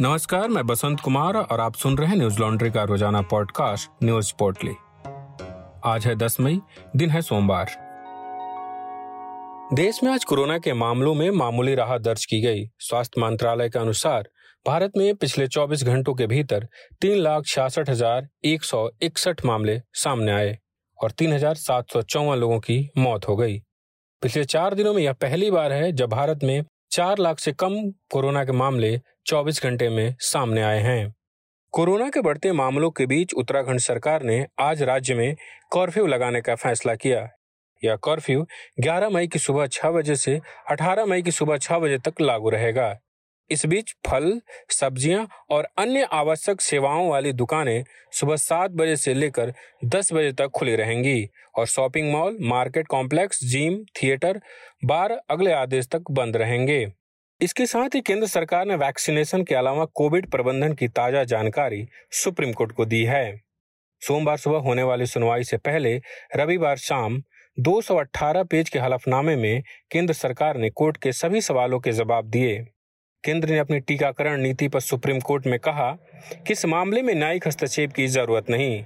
नमस्कार, मैं बसंत कुमार और आप सुन रहे हैं न्यूज़ लॉन्ड्री का रोज़ाना पॉडकास्ट, न्यूज़ पोर्टली। आज है 10 मई, दिन है सोमवार। देश में आज कोरोना के मामलों में मामूली राहत दर्ज की गई। स्वास्थ्य मंत्रालय के अनुसार, भारत में पिछले 24 घंटों के भीतर तीन लाख छियासठ हज़ार एक सौ इकसठ मामले सामने आए और तीन हज़ार सात सौ चौवन लोगों की मौत हो गई। पिछले चार दिनों में यह पहली बार है जब भारत में चार लाख से कम कोरोना के मामले 24 घंटे में सामने आए हैं। कोरोना के बढ़ते मामलों के बीच उत्तराखंड सरकार ने आज राज्य में कर्फ्यू लगाने का फैसला किया। यह कर्फ्यू 11 मई की सुबह 6 बजे से 18 मई की सुबह 6 बजे तक लागू रहेगा। इस बीच फल, सब्ज़ियाँ और अन्य आवश्यक सेवाओं वाली दुकानें सुबह सात बजे से लेकर दस बजे तक खुली रहेंगी और shopping mall, market complex, gym, theatre, bar अगले आदेश तक बंद रहेंगे। इसके साथ ही केंद्र सरकार ने वैक्सीनेशन के अलावा कोविड प्रबंधन की ताज़ा जानकारी सुप्रीम कोर्ट को दी है। सोमवार सुबह होने वाली सुनवाई से पहले रविवार शाम 218 पेज के हलफनामे में केंद्र सरकार ने कोर्ट के सभी सवालों के जवाब दिए। केंद्र ने अपनी टीकाकरण नीति पर सुप्रीम कोर्ट में कहा कि इस मामले में न्यायिक हस्तक्षेप की ज़रूरत नहीं।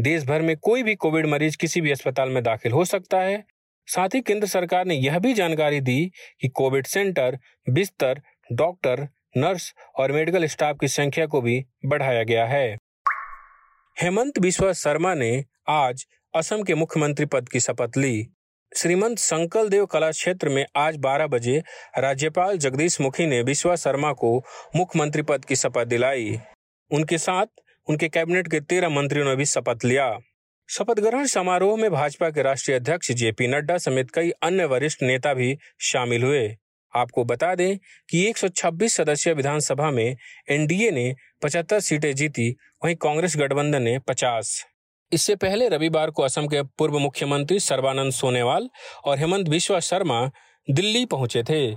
देश भर में कोई भी कोविड मरीज़ किसी भी अस्पताल में दाखिल हो सकता है। साथ ही केंद्र सरकार ने यह भी जानकारी दी कि कोविड सेंटर, बिस्तर, डॉक्टर, नर्स और मेडिकल स्टाफ की संख्या को भी बढ़ाया गया है। हेमंत बिश्वा शर्मा ने आज असम के मुख्यमंत्री पद की शपथ ली। श्रीमंत संकल देव कला क्षेत्र में आज 12 बजे राज्यपाल जगदीश मुखी ने विश्वा शर्मा को मुख्यमंत्री पद की शपथ दिलाई। उनके साथ उनके कैबिनेट के तेरह मंत्रियों ने भी शपथ लिया। शपथ ग्रहण समारोह में भाजपा के राष्ट्रीय अध्यक्ष जेपी नड्डा समेत कई अन्य वरिष्ठ नेता भी शामिल हुए। आपको बता दें कि 126 सदस्यीय विधानसभा में एनडीए ने 75 सीटें जीती, वहीं कांग्रेस गठबंधन ने 50 इससे पहले रविवार को असम के पूर्व मुख्यमंत्री सर्बानंद सोनेवाल और हेमंत बिश्वा शर्मा दिल्ली पहुँचे थे।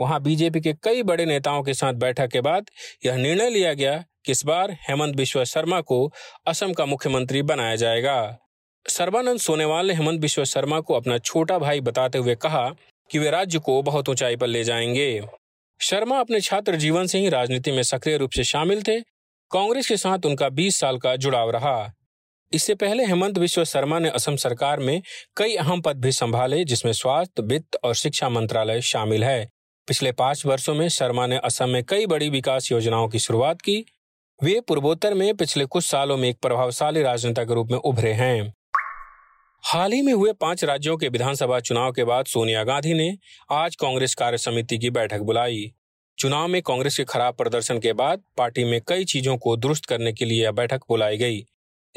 वहाँ बीजेपी के कई बड़े नेताओं के साथ बैठक के बाद यह निर्णय लिया गया कि इस बार हेमंत बिश्वा शर्मा को असम का मुख्यमंत्री बनाया जाएगा। सर्बानंद सोनेवाल ने हेमंत बिश्वा शर्मा को अपना छोटा भाई बताते हुए कहा कि वे राज्य को बहुत ऊंचाई पर ले जाएँगे। शर्मा अपने छात्र जीवन से ही राजनीति में सक्रिय रूप से शामिल थे। कांग्रेस के साथ उनका 20 साल का जुड़ाव रहा। इससे पहले हेमंत विश्व शर्मा ने असम सरकार में कई अहम पद भी संभाले, जिसमें स्वास्थ्य, वित्त और शिक्षा मंत्रालय शामिल है। पिछले पाँच वर्षों में शर्मा ने असम में कई बड़ी विकास योजनाओं की शुरुआत की। वे पूर्वोत्तर में पिछले कुछ सालों में एक प्रभावशाली राजनेता के रूप में उभरे हैं। हाल ही में हुए पाँच राज्यों के विधानसभा चुनाव के बाद सोनिया गांधी ने आज कांग्रेस कार्य समिति की बैठक बुलाई। चुनाव में कांग्रेस के खराब प्रदर्शन के बाद पार्टी में कई चीज़ों को दुरुस्त करने के लिए यह बैठक बुलाई गई।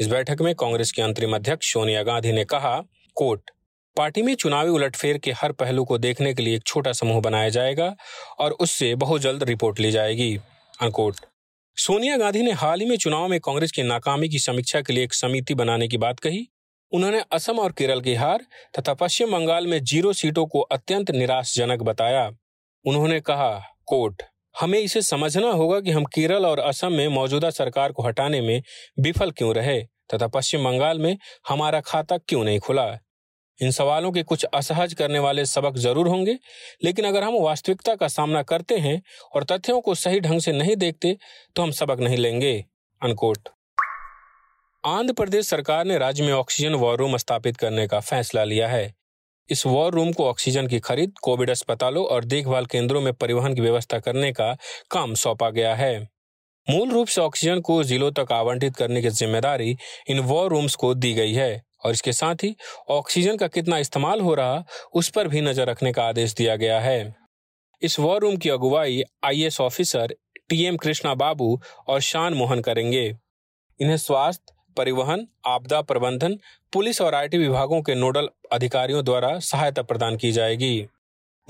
इस बैठक में कांग्रेस की अंतरिम अध्यक्ष सोनिया गांधी ने कहा कोर्ट पार्टी में चुनावी उलटफेर के हर पहलू को देखने के लिए एक छोटा समूह बनाया जाएगा और उससे बहुत जल्द रिपोर्ट ली जाएगी अनकोट सोनिया गांधी ने हाल ही में चुनाव में कांग्रेस की नाकामी की समीक्षा के लिए एक समिति बनाने की बात कही। उन्होंने असम और केरल की हार तथा पश्चिम बंगाल में ज़ीरो सीटों को अत्यंत निराशजनक बताया। उन्होंने कहा कोर्ट हमें इसे समझना होगा कि हम केरल और असम में मौजूदा सरकार को हटाने में विफल क्यों रहे। तथा पश्चिम बंगाल में हमारा खाता क्यों नहीं खुला? इन सवालों के कुछ असहज करने वाले सबक ज़रूर होंगे, लेकिन अगर हम वास्तविकता का सामना करते हैं और तथ्यों को सही ढंग से नहीं देखते तो हम सबक नहीं लेंगे। अनकोट। आंध्र प्रदेश सरकार ने राज्य में ऑक्सीजन वॉर रूम स्थापित करने का फैसला लिया है। इस वॉर रूम को ऑक्सीजन की खरीद, कोविड अस्पतालों और देखभाल केंद्रों में परिवहन की व्यवस्था करने का काम सौंपा गया है। मूल रूप से ऑक्सीजन को जिलों तक आवंटित करने की ज़िम्मेदारी इन वॉर रूम्स को दी गई है और इसके साथ ही ऑक्सीजन का कितना इस्तेमाल हो रहा, उस पर भी नज़र रखने का आदेश दिया गया है। इस वॉर रूम की अगुवाई IAS officer TM Krishna Babu और शान मोहन करेंगे। इन्हें स्वास्थ्य, परिवहन, आपदा प्रबंधन, पुलिस और आईटी विभागों के नोडल अधिकारियों द्वारा सहायता प्रदान की जाएगी।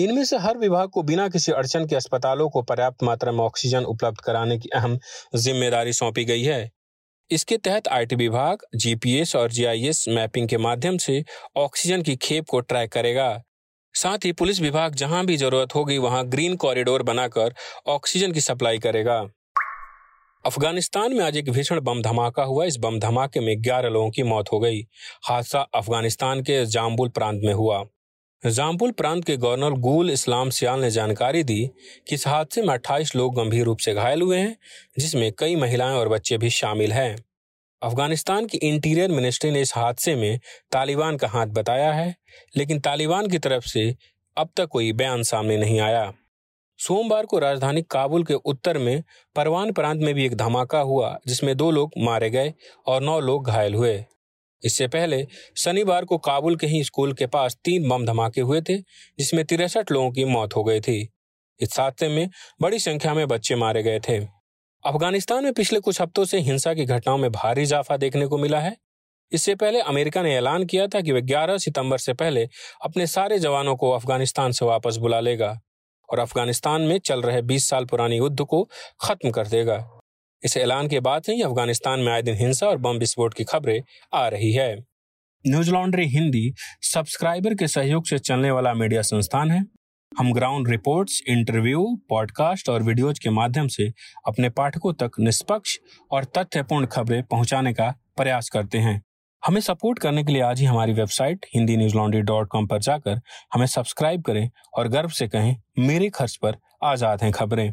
इनमें से हर विभाग को बिना किसी अड़चन के अस्पतालों को पर्याप्त मात्रा में ऑक्सीजन उपलब्ध कराने की अहम ज़िम्मेदारी सौंपी गई है। इसके तहत आईटी विभाग, जीपीएस और जीआईएस मैपिंग के माध्यम से ऑक्सीजन की खेप को ट्रैक करेगा। साथ ही पुलिस विभाग जहाँ भी ज़रूरत होगी, वहाँ ग्रीन कॉरिडोर बनाकर ऑक्सीजन की सप्लाई करेगा। अफ़गानिस्तान में आज एक भीषण बम धमाका हुआ। इस बम धमाके में ग्यारह लोगों की मौत हो गई। हादसा अफ़गानिस्तान के जाम्बुल प्रांत में हुआ। जामपुल प्रांत के गवर्नर गुल इस्लाम सियाल ने जानकारी दी कि इस हादसे में 28 लोग गंभीर रूप से घायल हुए हैं, जिसमें कई महिलाएँ और बच्चे भी शामिल हैं। अफ़गानिस्तान की इंटीरियर मिनिस्ट्री ने इस हादसे में तालिबान का हाथ बताया है, लेकिन तालिबान की तरफ़ से अब तक कोई बयान सामने नहीं आया। सोमवार को राजधानी काबुल के उत्तर में परवान प्रांत में भी एक धमाका हुआ, जिसमें दो लोग मारे गए और नौ लोग घायल हुए। इससे पहले शनिवार को काबुल के ही स्कूल के पास तीन बम धमाके हुए थे, जिसमें तिरसठ लोगों की मौत हो गई थी। इस हादसे में बड़ी संख्या में बच्चे मारे गए थे। अफ़गानिस्तान में पिछले कुछ हफ्तों से हिंसा की घटनाओं में भारी इजाफा देखने को मिला है। इससे पहले अमेरिका ने ऐलान किया था कि वह 11 सितंबर से पहले अपने सारे जवानों को अफ़गानिस्तान से वापस बुला लेगा और अफ़गानिस्तान में चल रहे 20 साल पुरानी युद्ध को खत्म कर देगा। इस ऐलान के बाद से ही अफ़गानिस्तान में आए दिन हिंसा और बम विस्फोट की खबरें आ रही है। न्यूज़ लॉन्ड्री हिंदी सब्सक्राइबर के सहयोग से चलने वाला मीडिया संस्थान है। हम ग्राउंड रिपोर्ट्स, इंटरव्यू पॉडकास्ट और वीडियोज़ के माध्यम से अपने पाठकों तक निष्पक्ष और तथ्यपूर्ण खबरें पहुँचाने का प्रयास करते हैं। हमें सपोर्ट करने के लिए आज ही हमारी website Hindi Newslaundry dot com पर जाकर हमें सब्सक्राइब करें और गर्व से कहें मेरे खर्च पर आज़ाद हैं खबरें।